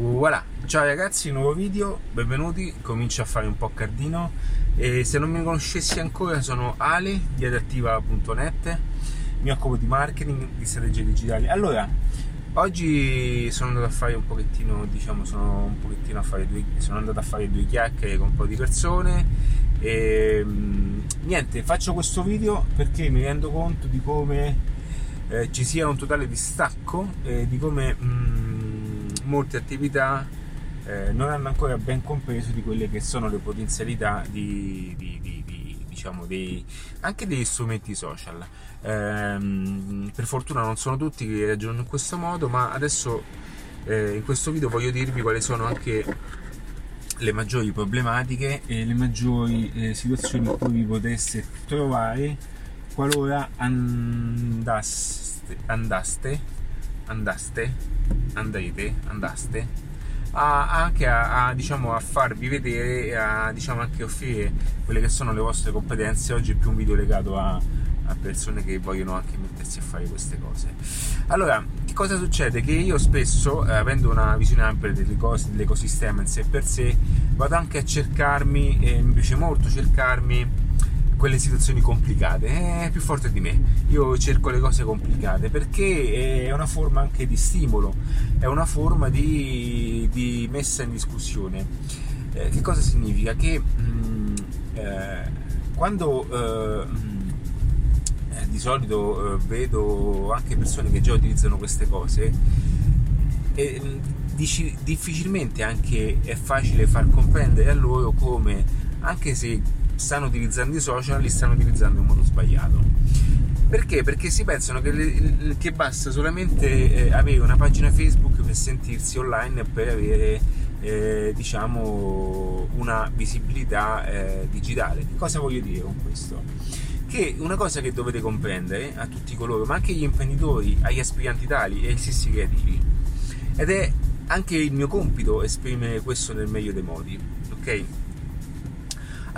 Voilà, ciao ragazzi, nuovo video, benvenuti, comincio a fare un po' cardino. E se non mi conoscessi ancora sono Ale di adattiva.net, mi occupo di marketing, di strategie digitali. Allora, oggi sono andato a fare un pochettino, diciamo, sono un pochettino due, sono andato a fare due chiacchiere con un po' di persone. E niente, faccio questo video perché mi rendo conto di come eh, ci sia un totale distacco e di come mh, molte attività eh, non hanno ancora ben compreso di quelle che sono le potenzialità di, di, di, di diciamo dei, anche degli strumenti social. Eh, per fortuna non sono tutti che ragionano in questo modo, ma adesso eh, in questo video voglio dirvi quali sono anche le maggiori problematiche e le maggiori eh, situazioni in cui vi poteste trovare qualora andaste, andaste, andaste andrete, andaste a, anche a, a, diciamo, a farvi vedere e a diciamo, anche offrire quelle che sono le vostre competenze. Oggi è più un video legato a, persone che vogliono anche mettersi a fare queste cose. Allora, che cosa succede? Che io spesso, eh, avendo una visione ampia delle cose, dell'ecosistema in sé per sé, vado anche a cercarmi, e mi piace molto cercarmi quelle situazioni complicate, è più forte di me. Io cerco le cose complicate perché è una forma anche di stimolo, è una forma di, di messa in discussione. Eh, che cosa significa? Che mh, mm, eh, quando eh, mm, eh, di solito eh, vedo anche persone che già utilizzano queste cose, mm, difficilmente anche è facile far comprendere a loro come anche se stanno utilizzando i social, li stanno utilizzando in modo sbagliato. Perché? Perché si pensano che, che basta solamente eh, avere una pagina Facebook per sentirsi online e per avere eh, diciamo una visibilità eh, digitale. Cosa voglio dire con questo? Che una cosa che dovete comprendere a tutti coloro, ma anche agli imprenditori, agli aspiranti tali e ai stessi creativi, ed è anche il mio compito esprimere questo nel meglio dei modi, ok?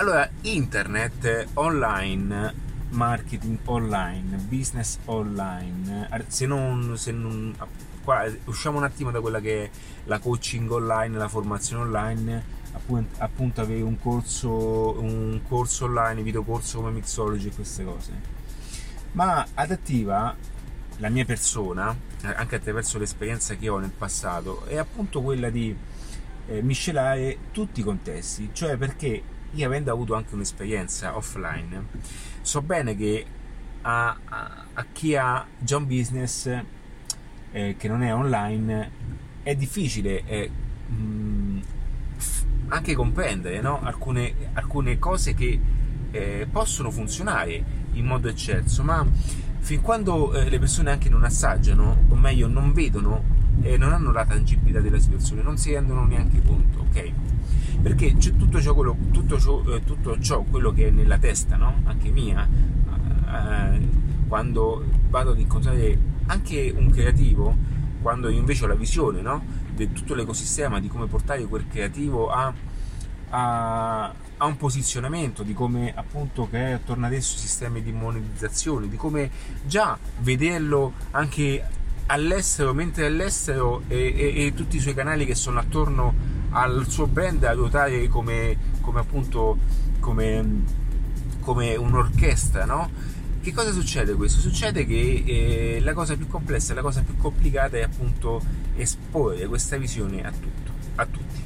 Allora, internet online, marketing online, business online, se non, se non qua, usciamo un attimo da quella che è la coaching online, la formazione online, appunto, appunto avere un corso, un corso online, video corso come Mixology e queste cose. Ma adattiva, la mia persona, anche attraverso l'esperienza che ho nel passato, è appunto quella di eh, miscelare tutti i contesti, cioè perché io avendo avuto anche un'esperienza offline, so bene che a, a, a chi ha già un business eh, che non è online è difficile eh, mh, anche comprendere no? alcune, alcune, cose che eh, possono funzionare in modo eccelso, ma fin quando eh, le persone anche non assaggiano, o meglio non vedono e non hanno la tangibilità della situazione, non si rendono neanche conto, ok? Perché c'è tutto ciò, quello, tutto ciò, eh, tutto ciò quello che è nella testa, no? anche mia, eh, quando vado ad incontrare anche un creativo, quando invece ho la visione no? di tutto l'ecosistema, di come portare quel creativo a, a, a un posizionamento, di come appunto creare attorno ad esso sistemi di monetizzazione, di come già vederlo anche all'estero, mentre all'estero e, e, e tutti i suoi canali che sono attorno al suo brand a ruotare come, come appunto come, come un'orchestra, no? Che cosa succede questo? Succede che eh, la cosa più complessa, la cosa più complicata è appunto esporre questa visione a, tutto, a tutti,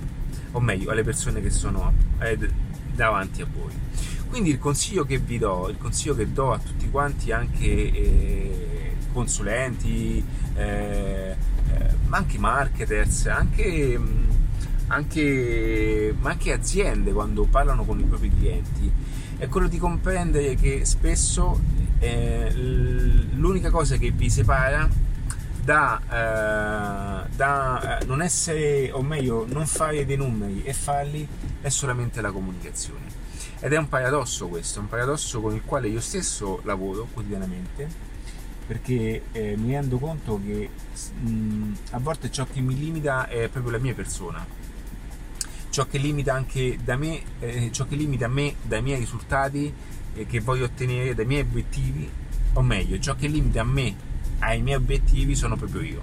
o meglio alle persone che sono eh, davanti a voi. Quindi il consiglio che vi do, il consiglio che do a tutti quanti, anche eh, consulenti, eh, eh, ma anche marketers, anche anche, ma anche aziende quando parlano con i propri clienti è quello di comprendere che spesso eh, l'unica cosa che vi separa da, eh, da eh, non essere, o meglio, non fare dei numeri e farli è solamente la comunicazione. Ed è un paradosso questo, un paradosso con il quale io stesso lavoro quotidianamente, perché eh, mi rendo conto che mh, a volte ciò che mi limita è proprio la mia persona, ciò che limita anche da me, eh, ciò che limita me dai miei risultati eh, che voglio ottenere, dai miei obiettivi, o meglio, ciò che limita me ai miei obiettivi sono proprio io.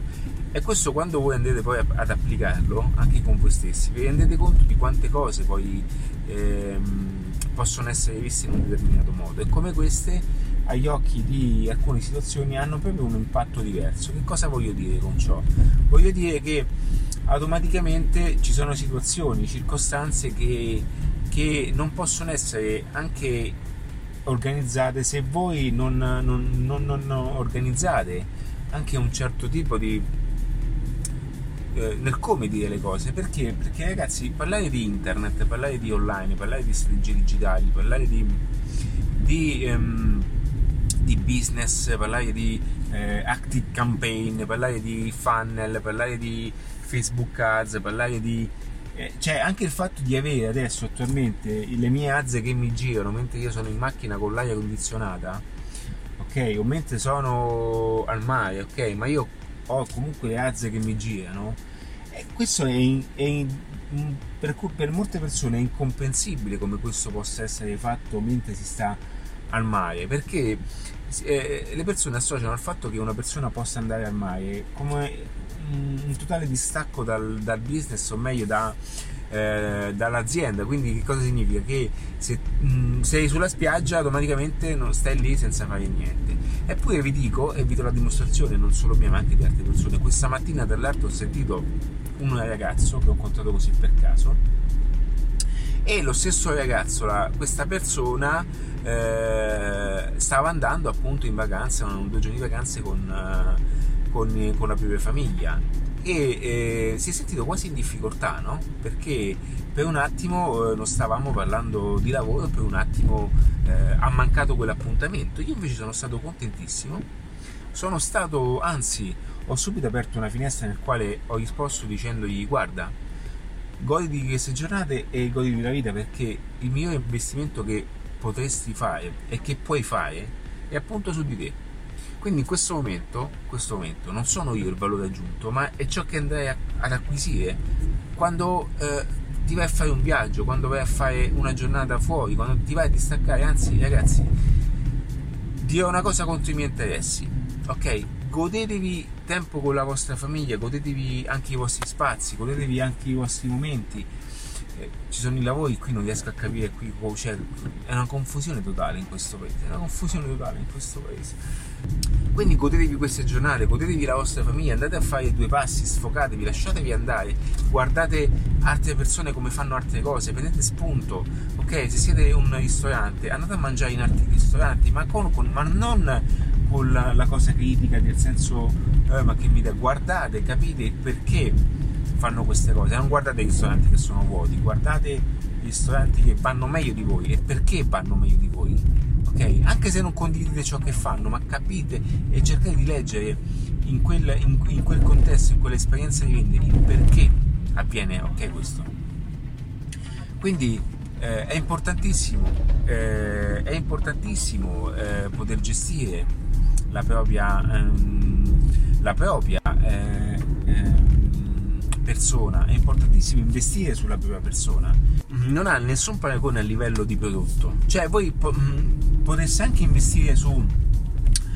E questo quando voi andrete poi ad applicarlo anche con voi stessi, vi rendete conto di quante cose poi ehm, possono essere viste in un determinato modo e come queste agli occhi di alcune situazioni hanno proprio un impatto diverso. Che cosa voglio dire con ciò? Voglio dire che automaticamente ci sono situazioni, circostanze che, che non possono essere anche organizzate se voi non, non, non, non organizzate anche un certo tipo di eh, nel come dire le cose perché? perché ragazzi parlare di internet parlare di online parlare di strategie digitali parlare di, di, um, di business parlare di eh, active campaign parlare di funnel parlare di facebook ads parlare di eh, cioè anche il fatto di avere adesso attualmente le mie ads che mi girano mentre io sono in macchina con l'aria condizionata ok o mentre sono al mare ok ma io ho comunque le azze che mi girano e questo è, in, è in, per, per, molte persone è incomprensibile come questo possa essere fatto mentre si sta al mare perché eh, le persone associano al fatto che una persona possa andare al mare come un totale distacco dal, dal business o meglio da, eh, dall'azienda quindi che cosa significa? che se mh, sei sulla spiaggia automaticamente non stai lì senza fare niente eppure vi dico e vi do la dimostrazione non solo mia ma anche di altre persone questa mattina tra l'altro ho sentito un ragazzo che ho incontrato così per caso e lo stesso ragazzo, la, questa persona eh, stava andando appunto in vacanza, due giorni di vacanze con, eh, con, con la propria famiglia e eh, si è sentito quasi in difficoltà, no? Perché per un attimo eh, non stavamo parlando di lavoro, per un attimo eh, ha mancato quell'appuntamento. Io invece sono stato contentissimo, sono stato, anzi, ho subito aperto una finestra nel quale ho risposto dicendogli guarda, goditi queste giornate e goditi la vita perché il migliore investimento che potresti fare e che puoi fare è appunto su di te quindi in questo momento, questo momento non sono io il valore aggiunto, ma è ciò che andrai a, ad acquisire quando eh, ti vai a fare un viaggio, quando vai a fare una giornata fuori, quando ti vai a distaccare. Anzi, ragazzi, dirò una cosa contro i miei interessi, ok? Godetevi tempo con la vostra famiglia, godetevi anche i vostri spazi, godetevi anche i vostri momenti ci sono i lavori, qui non riesco a capire qui cioè, è una confusione totale in questo paese, è una confusione totale in questo paese. Quindi godetevi queste giornate, godetevi la vostra famiglia, andate a fare due passi, sfocatevi, lasciatevi andare, guardate altre persone come fanno altre cose, prendete spunto, ok? Se siete un ristorante, andate a mangiare in altri ristoranti, ma, con, con, ma non con la, la, cosa critica, nel senso, eh, ma che mi dà, guardate, capite perché fanno queste cose. Non guardate i ristoranti che sono vuoti, guardate i ristoranti che vanno meglio di voi e perché vanno meglio di voi. Ok? Anche se non condividete ciò che fanno, ma capite e cercate di leggere in quel, in, in quel contesto, in quell'esperienza di vendere, il perché avviene ok questo. Quindi eh, è importantissimo, eh, è importantissimo eh, poter gestire la propria, ehm, la propria eh, ehm, persona, è importantissimo investire sulla propria persona. Non ha nessun paragone a livello di prodotto. Cioè, voi po- mm, potreste anche investire su,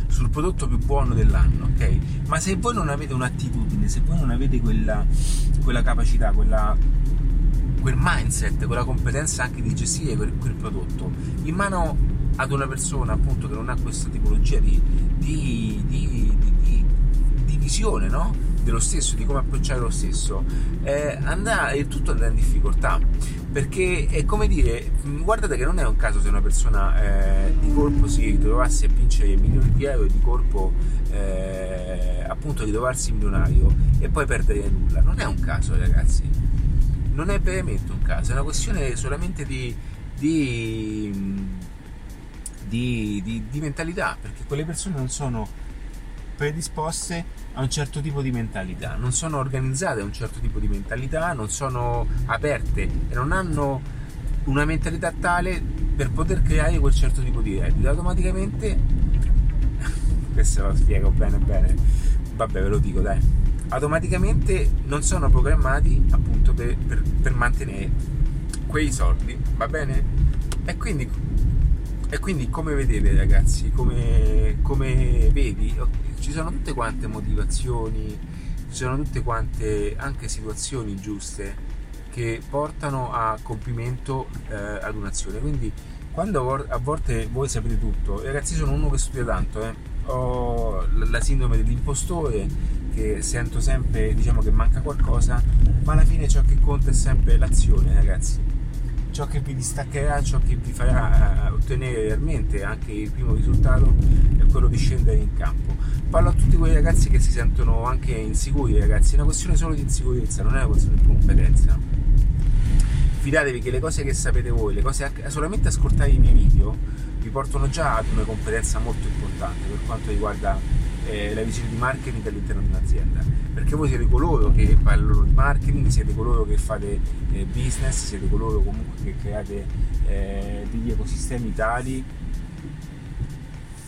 sul prodotto più buono dell'anno, ok? Ma se voi non avete un'attitudine, se voi non avete quella, quella capacità, quella, quel mindset, quella competenza anche di gestire quel, quel, prodotto in mano ad una persona appunto che non ha questa tipologia di, di, di, di visione, no? Dello stesso, di come approcciare lo stesso, eh, andrà, e tutto andrà in difficoltà. Perché è come dire, guardate che non è un caso se una persona eh, di colpo si ritrovasse a vincere milioni di euro di colpo eh, appunto ritrovarsi milionario e poi perdere nulla. Non è un caso, ragazzi. Non è veramente un caso, è una questione solamente di, di, di, di mentalità, perché quelle persone non sono predisposte a un certo tipo di mentalità, non sono organizzate a un certo tipo di mentalità, non sono aperte e non hanno una mentalità tale per poter creare quel certo tipo di reddito. Automaticamente, questo lo spiego bene bene, vabbè ve lo dico dai, automaticamente non sono programmati appunto per, per, per mantenere quei soldi, va bene? E quindi, e quindi come vedete ragazzi, come, come vedi, ci sono tutte quante motivazioni, ci sono tutte quante anche situazioni giuste che portano a compimento eh, ad un'azione. Quindi quando a volte voi sapete tutto, ragazzi sono uno che studia tanto, eh, ho la sindrome dell'impostore che sento sempre diciamo che manca qualcosa, ma alla fine ciò che conta è sempre l'azione, ragazzi. Ciò che vi distaccherà, ciò che vi farà eh, ottenere realmente anche il primo risultato è quello di scendere in campo. Parlo a tutti quei ragazzi che si sentono anche insicuri, ragazzi, è una questione solo di insicurezza, non è una questione di competenza fidatevi che le cose che sapete voi, le cose solamente ascoltare i miei video vi portano già ad una competenza molto importante per quanto riguarda eh, la visione di marketing all'interno di un'azienda. Perché voi siete coloro che parlano di marketing, siete coloro che fate eh, business, siete coloro comunque che create eh, degli ecosistemi tali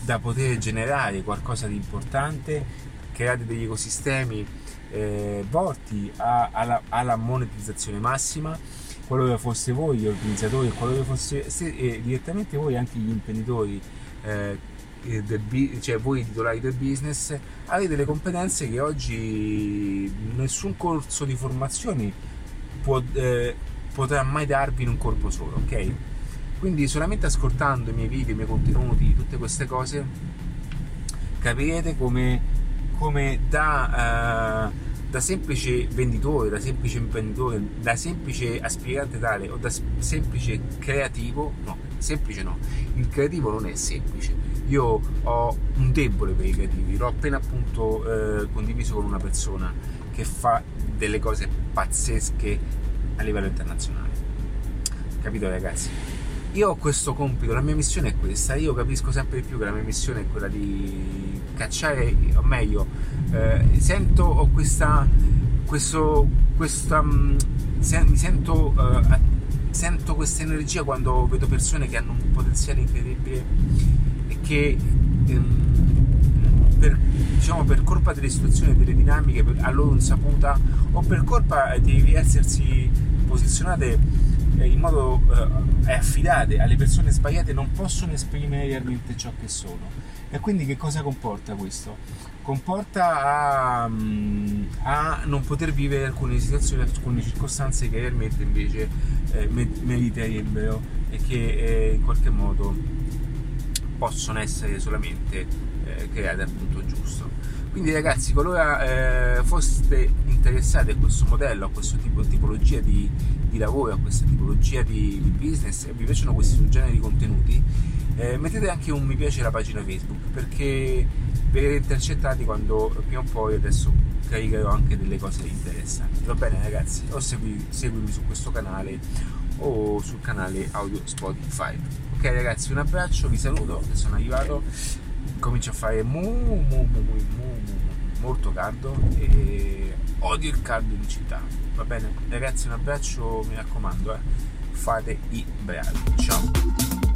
da poter generare qualcosa di importante, create degli ecosistemi eh, volti a, alla, alla monetizzazione massima qualora fosse voi gli organizzatori, qualora fosse se, eh, direttamente voi anche gli imprenditori, eh, del, cioè voi titolari del business, avete delle competenze che oggi nessun corso di formazione può, eh, potrà mai darvi in un corpo solo, ok? Quindi solamente ascoltando i miei video, i miei contenuti, tutte queste cose, capirete come, come da... Uh, da semplice venditore, da semplice imprenditore, da semplice aspirante tale o da semplice creativo, no, semplice no, il creativo non è semplice. Io ho un debole per i creativi, l'ho appena appunto eh, condiviso con una persona che fa delle cose pazzesche a livello internazionale. Capito ragazzi? Io ho questo compito, la mia missione è questa, io capisco sempre di più che la mia missione è quella di cacciare, o meglio, eh, sento ho questa, questo, questa, mm, se, mi sento, uh, sento questa energia quando vedo persone che hanno un potenziale incredibile che um, per, diciamo, per colpa delle situazioni, delle dinamiche a loro insaputa o per colpa di essersi posizionate eh, in modo eh, affidate alle persone sbagliate non possono esprimere realmente ciò che sono. E quindi che cosa comporta questo? Comporta a, mm, a non poter vivere alcune situazioni, alcune circostanze che realmente invece eh, meriterebbero e che eh, in qualche modo possono essere solamente eh, create al punto giusto. Quindi ragazzi, qualora eh, foste interessati a questo modello, a questa tipo, tipologia di, di, lavoro, a questa tipologia di, di business e vi piacciono questi generi di contenuti, eh, mettete anche un mi piace alla pagina Facebook perché verrete intercettati quando prima o poi adesso caricherò anche delle cose interessanti. Va bene ragazzi? O segui, seguimi su questo canale o sul canale audio Spotify. Ok ragazzi, un abbraccio, vi saluto, sono arrivato, comincio a fare mu, mu, mu, mu, mu, mu molto caldo e odio il caldo in città. Va bene? Ragazzi, un abbraccio, mi raccomando, eh. fate i bravi. Ciao!